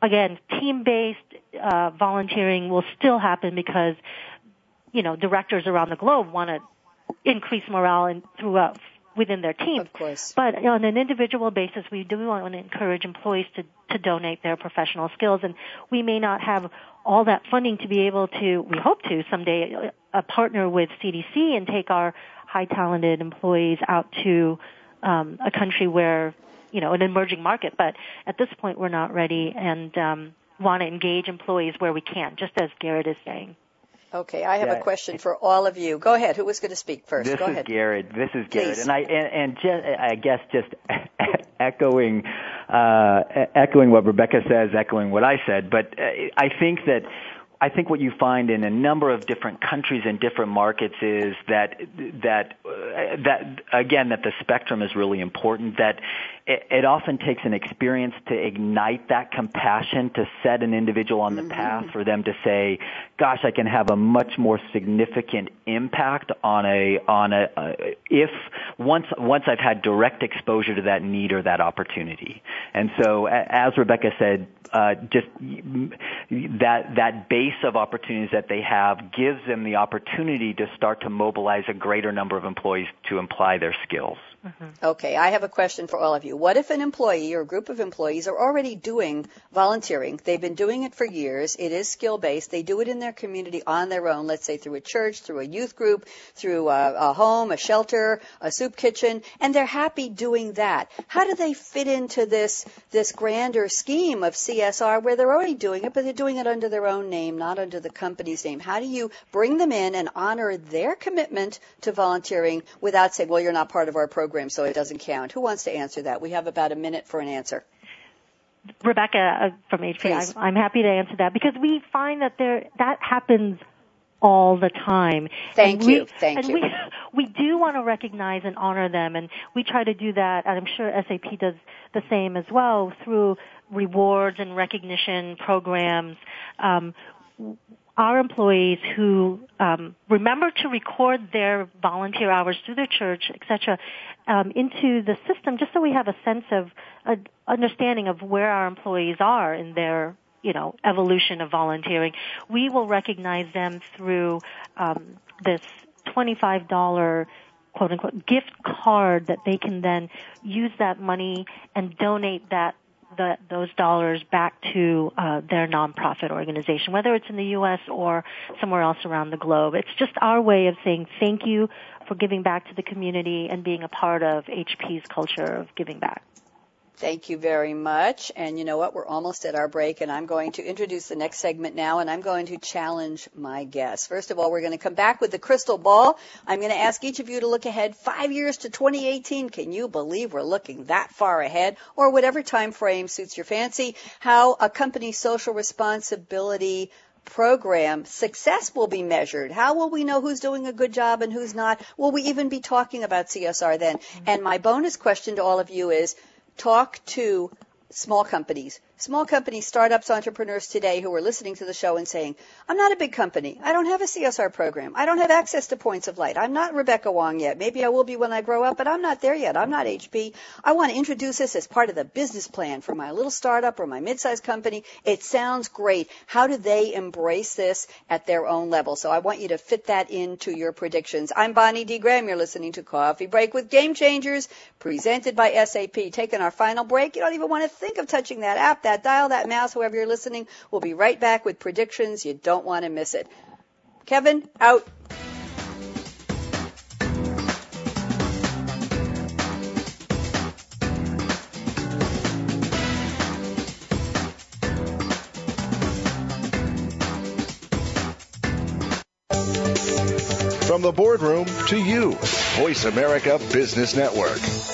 again, team-based uh, volunteering will still happen because you know directors around the globe want to increase morale and throughout within their team. Of course. But on an individual basis, we do want to encourage employees to, to donate their professional skills, and we may not have all that funding to be able to, we hope to someday, uh, partner with CDC and take our high talented employees out to um, a country where you know, an emerging market. But at this point, we're not ready and um, want to engage employees where we can, just as Garrett is saying. Okay, I have yeah. a question for all of you. Go ahead. Who was going to speak first? This Go is ahead. Garrett. This is Garrett, Please. and I and, and just, I guess just <laughs> echoing uh, echoing what Rebecca says, echoing what I said. But uh, I think that I think what you find in a number of different countries and different markets is that that uh, that again that the spectrum is really important. That it, it, often takes an experience to ignite that compassion to set an individual on the mm-hmm. path for them to say, "Gosh, I can have a much more significant impact on a on a uh, if once once I've had direct exposure to that need or that opportunity." And so, as Rebecca said, uh, just that that base of opportunities that they have gives them the opportunity to start to mobilize a greater number of employees to apply their skills. Mm-hmm. Okay, I have a question for all of you. What if an employee or group of employees are already doing volunteering? They've been doing it for years. It is skill based. They do it in their community on their own, let's say through a church, through a youth group, through a, a home, a shelter, a soup kitchen, and they're happy doing that. How do they fit into this, this grander scheme of CSR where they're already doing it, but they're doing it under their own name, not under the company's name? How do you bring them in and honor their commitment to volunteering without saying, well, you're not part of our program? Program, so it doesn't count. Who wants to answer that? We have about a minute for an answer. Rebecca uh, from HP, I'm happy to answer that because we find that there that happens all the time. Thank and you. We, Thank and you. We, <laughs> we do want to recognize and honor them, and we try to do that, and I'm sure SAP does the same as well through rewards and recognition programs. Um, our employees who um, remember to record their volunteer hours through their church, etc., um, into the system, just so we have a sense of uh, understanding of where our employees are in their you know evolution of volunteering. We will recognize them through um, this twenty-five dollar quote unquote gift card that they can then use that money and donate that the, those dollars back to uh, their nonprofit organization, whether it's in the U.S. or somewhere else around the globe. It's just our way of saying thank you for giving back to the community and being a part of HP's culture of giving back. Thank you very much. And you know what? We're almost at our break, and I'm going to introduce the next segment now, and I'm going to challenge my guests. First of all, we're going to come back with the crystal ball. I'm going to ask each of you to look ahead five years to 2018. Can you believe we're looking that far ahead? Or whatever time frame suits your fancy. How a company's social responsibility program success will be measured. How will we know who's doing a good job and who's not? Will we even be talking about CSR then? Mm-hmm. And my bonus question to all of you is, talk to small companies small companies, startups, entrepreneurs today who are listening to the show and saying, I'm not a big company. I don't have a CSR program. I don't have access to points of light. I'm not Rebecca Wang yet. Maybe I will be when I grow up, but I'm not there yet. I'm not HP. I want to introduce this as part of the business plan for my little startup or my mid-sized company. It sounds great. How do they embrace this at their own level? So I want you to fit that into your predictions. I'm Bonnie D. Graham. You're listening to Coffee Break with Game Changers, presented by SAP. Taking our final break. You don't even want to think of touching that app. That that dial, that mouse, whoever you're listening. We'll be right back with predictions. You don't want to miss it. Kevin, out. From the boardroom to you, Voice America Business Network.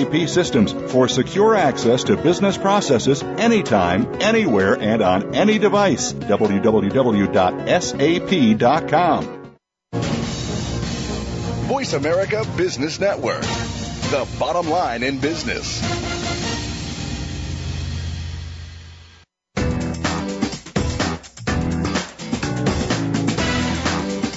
systems for secure access to business processes anytime anytime, anywhere, and on any device. www.sap.com. Voice America Business Network. The bottom line in business.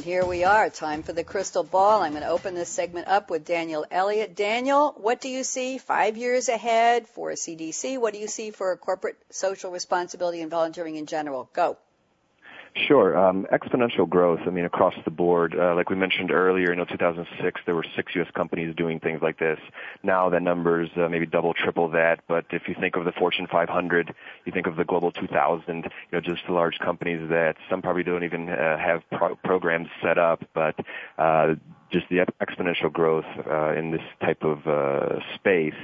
And here we are, time for the crystal ball. I'm going to open this segment up with Daniel Elliott. Daniel, what do you see five years ahead for CDC? What do you see for corporate social responsibility and volunteering in general? Go. Sure. Um, exponential growth, I mean, across the board. Uh, like we mentioned earlier, you know, 2006, there were six U.S. companies doing things like this. Now that number's uh, maybe double, triple that. But if you think of the Fortune 500, you think of the Global 2000, you know, just the large companies that some probably don't even uh, have pro- programs set up, but uh, just the exponential growth uh, in this type of uh, space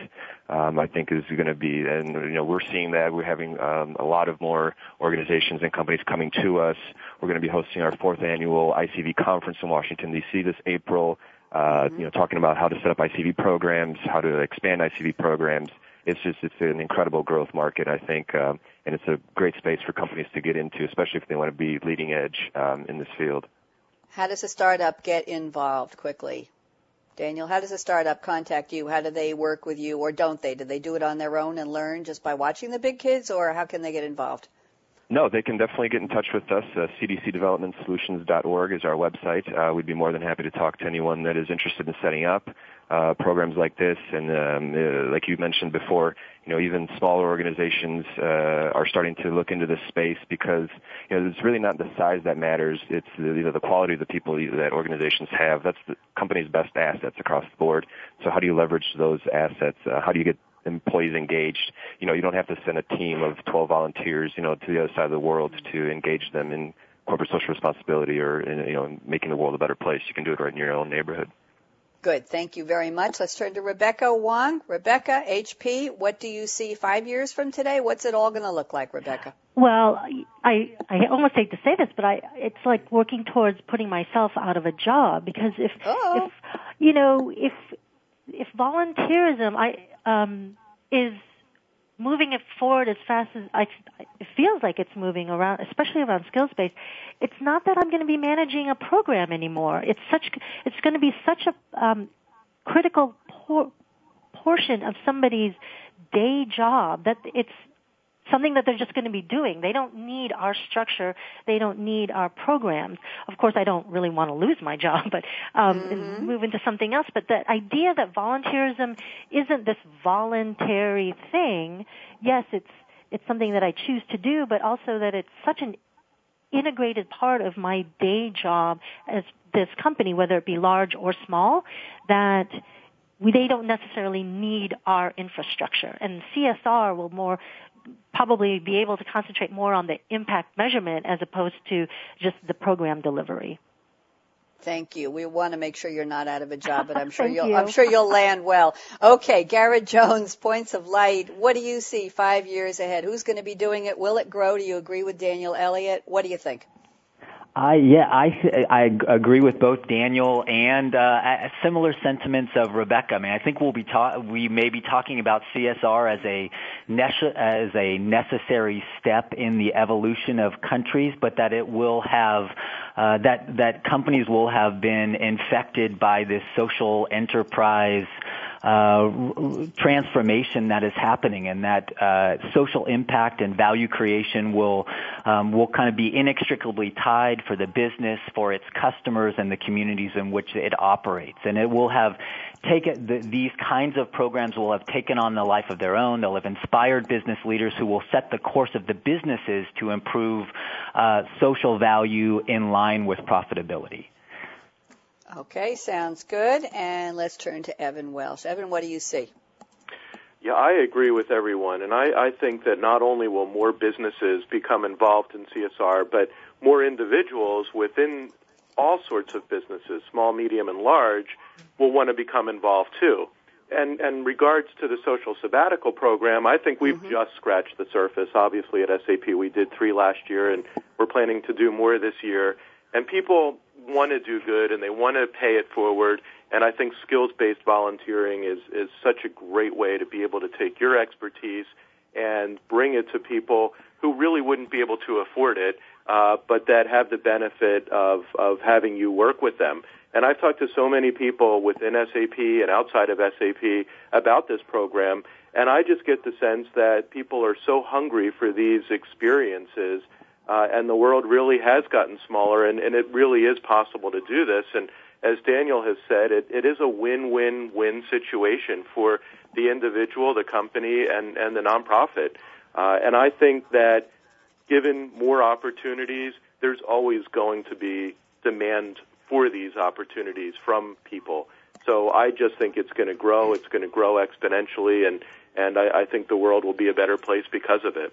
um, I think is going to be, and you know, we're seeing that we're having um, a lot of more organizations and companies coming to us. We're going to be hosting our fourth annual ICV conference in Washington D.C. this April. Uh, mm-hmm. You know, talking about how to set up ICV programs, how to expand ICV programs. It's just it's an incredible growth market, I think, um, and it's a great space for companies to get into, especially if they want to be leading edge um, in this field. How does a startup get involved quickly? Daniel, how does a startup contact you? How do they work with you or don't they? Do they do it on their own and learn just by watching the big kids or how can they get involved? No, they can definitely get in touch with us. Uh, CDCDevelopmentSolutions.org is our website. Uh, we'd be more than happy to talk to anyone that is interested in setting up uh, programs like this. And um, uh, like you mentioned before, you know, even smaller organizations uh, are starting to look into this space because you know it's really not the size that matters. It's the, you know the quality of the people that organizations have. That's the company's best assets across the board. So how do you leverage those assets? Uh, how do you get employees engaged. You know, you don't have to send a team of 12 volunteers, you know, to the other side of the world to engage them in corporate social responsibility or in, you know, making the world a better place. You can do it right in your own neighborhood. Good. Thank you very much. Let's turn to Rebecca Wang. Rebecca, HP, what do you see five years from today? What's it all going to look like, Rebecca? Well, I I almost hate to say this, but I it's like working towards putting myself out of a job because if Uh-oh. if you know if if volunteerism I um is moving it forward as fast as I, it feels like it's moving around, especially around skills based. It's not that I'm going to be managing a program anymore. It's such, it's going to be such a um, critical por- portion of somebody's day job that it's something that they're just going to be doing. They don't need our structure. They don't need our programs. Of course, I don't really want to lose my job, <laughs> but um, mm-hmm. move into something else. But the idea that volunteerism isn't this voluntary thing. Yes, it's it's something that I choose to do, but also that it's such an integrated part of my day job as this company, whether it be large or small, that we, they don't necessarily need our infrastructure. And CSR will more probably be able to concentrate more on the impact measurement as opposed to just the program delivery. Thank you. We want to make sure you're not out of a job, but I'm <laughs> sure you'll you. I'm sure you'll land well. Okay, Garrett Jones, Points of Light. What do you see five years ahead? Who's going to be doing it? Will it grow? Do you agree with Daniel Elliott? What do you think? I yeah I I agree with both Daniel and uh, similar sentiments of Rebecca. I mean I think we'll be ta- we may be talking about CSR as a as a necessary step in the evolution of countries, but that it will have uh, that that companies will have been infected by this social enterprise uh, transformation that is happening, and that uh, social impact and value creation will um, will kind of be inextricably tied for the business, for its customers, and the communities in which it operates. And it will have taken the, these kinds of programs will have taken on the life of their own. They'll have inspired business leaders who will set the course of the businesses to improve uh, social value in line with profitability. Okay, sounds good. And let's turn to Evan Welsh. Evan, what do you see? Yeah, I agree with everyone. And I, I think that not only will more businesses become involved in CSR, but more individuals within all sorts of businesses, small, medium, and large, will want to become involved too. And, and regards to the social sabbatical program, I think we've mm-hmm. just scratched the surface. Obviously, at SAP, we did three last year, and we're planning to do more this year. And people want to do good and they want to pay it forward. And I think skills-based volunteering is, is such a great way to be able to take your expertise and bring it to people who really wouldn't be able to afford it, uh, but that have the benefit of, of having you work with them. And I've talked to so many people within SAP and outside of SAP about this program, and I just get the sense that people are so hungry for these experiences uh, and the world really has gotten smaller, and, and it really is possible to do this. And as Daniel has said, it, it is a win-win-win situation for the individual, the company, and, and the nonprofit. Uh, and I think that given more opportunities, there's always going to be demand for these opportunities from people. So I just think it's going to grow. It's going to grow exponentially, and and I, I think the world will be a better place because of it.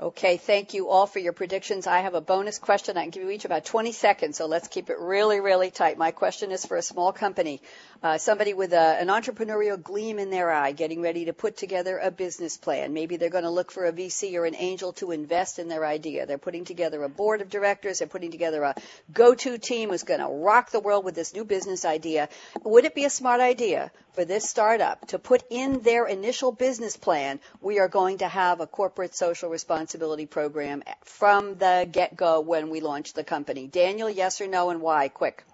Okay, thank you all for your predictions. I have a bonus question. I can give you each about 20 seconds, so let's keep it really, really tight. My question is for a small company, uh, somebody with a, an entrepreneurial gleam in their eye, getting ready to put together a business plan. Maybe they're going to look for a VC or an angel to invest in their idea. They're putting together a board of directors. They're putting together a go-to team who's going to rock the world with this new business idea. Would it be a smart idea for this startup to put in their initial business plan, we are going to have a corporate social responsibility program from the get-go when we launch the company. Daniel, yes or no, and why? Quick.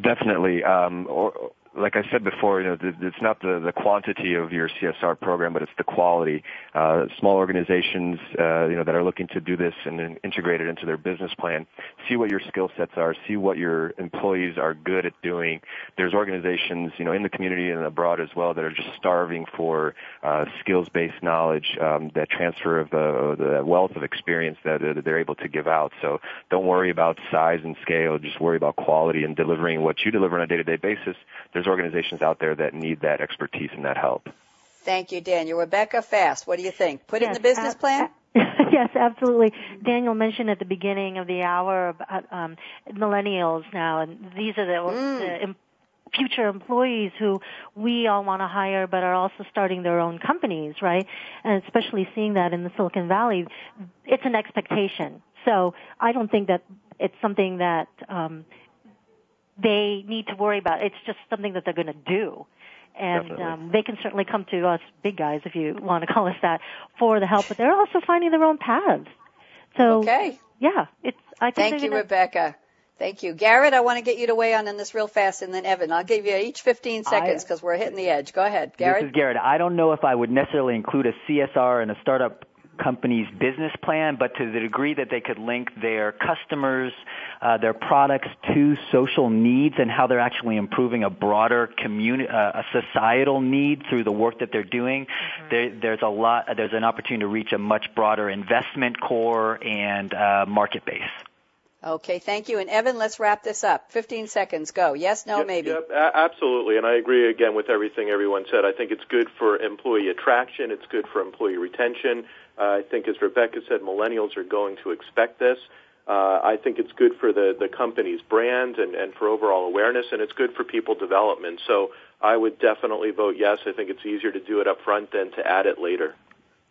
Definitely. Um, or, like I said before, you know, it's not the, the quantity of your CSR program, but it's the quality. Uh, small organizations, uh, you know, that are looking to do this and integrate it into their business plan, see what your skill sets are, see what your employees are good at doing. There's organizations, you know, in the community and abroad as well that are just starving for uh, skills-based knowledge, um, that transfer of the, the wealth of experience that, that they're able to give out. So don't worry about size and scale, just worry about quality and delivering what you deliver on a day-to-day basis. There's there's organizations out there that need that expertise and that help. Thank you, Daniel. Rebecca Fast, what do you think? Put yes, in the business plan? <laughs> yes, absolutely. Daniel mentioned at the beginning of the hour about um, millennials now, and these are the, mm. the future employees who we all want to hire but are also starting their own companies, right? And especially seeing that in the Silicon Valley, it's an expectation. So I don't think that it's something that um, they need to worry about. It's just something that they're going to do. And um, they can certainly come to us big guys, if you want to call us that, for the help. But they're also finding their own paths. So, okay. yeah, it's. I think Thank you, gonna... Rebecca. Thank you, Garrett. I want to get you to weigh on in this real fast, and then Evan. I'll give you each 15 seconds because we're hitting the edge. Go ahead, Garrett. This is Garrett. I don't know if I would necessarily include a CSR and a startup company's business plan, but to the degree that they could link their customers, uh, their products to social needs and how they're actually improving a broader community, uh, a societal need through the work that they're doing, mm-hmm. there, there's a lot, there's an opportunity to reach a much broader investment core and uh, market base. Okay, thank you. And Evan, let's wrap this up. 15 seconds, go. Yes, no, yep, maybe. Yep, absolutely. And I agree again with everything everyone said. I think it's good for employee attraction. It's good for employee retention. Uh, I think, as Rebecca said, millennials are going to expect this. Uh, I think it's good for the, the company's brand and, and for overall awareness, and it's good for people development. So I would definitely vote yes. I think it's easier to do it up front than to add it later.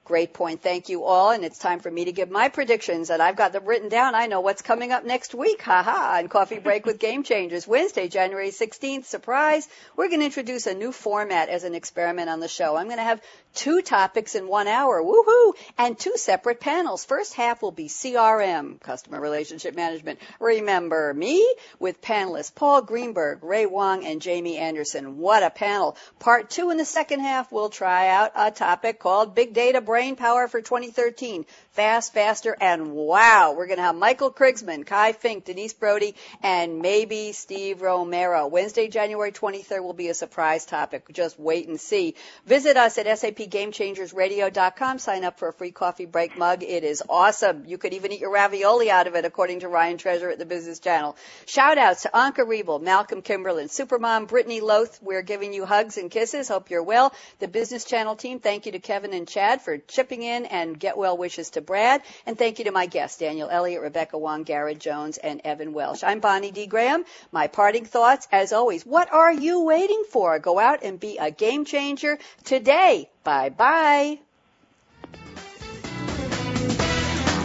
Great point. Thank you all. And it's time for me to give my predictions. And I've got them written down. I know what's coming up next week. Ha ha. On Coffee Break with Game Changers. Wednesday, January 16th. Surprise. We're going to introduce a new format as an experiment on the show. I'm going to have two topics in one hour. Woohoo! And two separate panels. First half will be CRM, Customer Relationship Management. Remember me with panelists Paul Greenberg, Ray Wang, and Jamie Anderson. What a panel. Part two in the second half, we'll try out a topic called Big Data Brain brain power for 2013. Fast, faster, and wow, we're going to have Michael Krigsman, Kai Fink, Denise Brody, and maybe Steve Romero. Wednesday, January 23rd will be a surprise topic. Just wait and see. Visit us at sapgamechangersradio.com. Sign up for a free coffee break mug. It is awesome. You could even eat your ravioli out of it, according to Ryan Treasure at the Business Channel. Shout outs to Anka Rebel, Malcolm Kimberlin, Supermom, Brittany Lothe. We're giving you hugs and kisses. Hope you're well. The Business Channel team, thank you to Kevin and Chad for chipping in and get well wishes to Brad. And thank you to my guests, Daniel Elliott, Rebecca Wang, Garrett Jones, and Evan Welsh. I'm Bonnie D. Graham. My parting thoughts, as always, what are you waiting for? Go out and be a game changer today. Bye bye.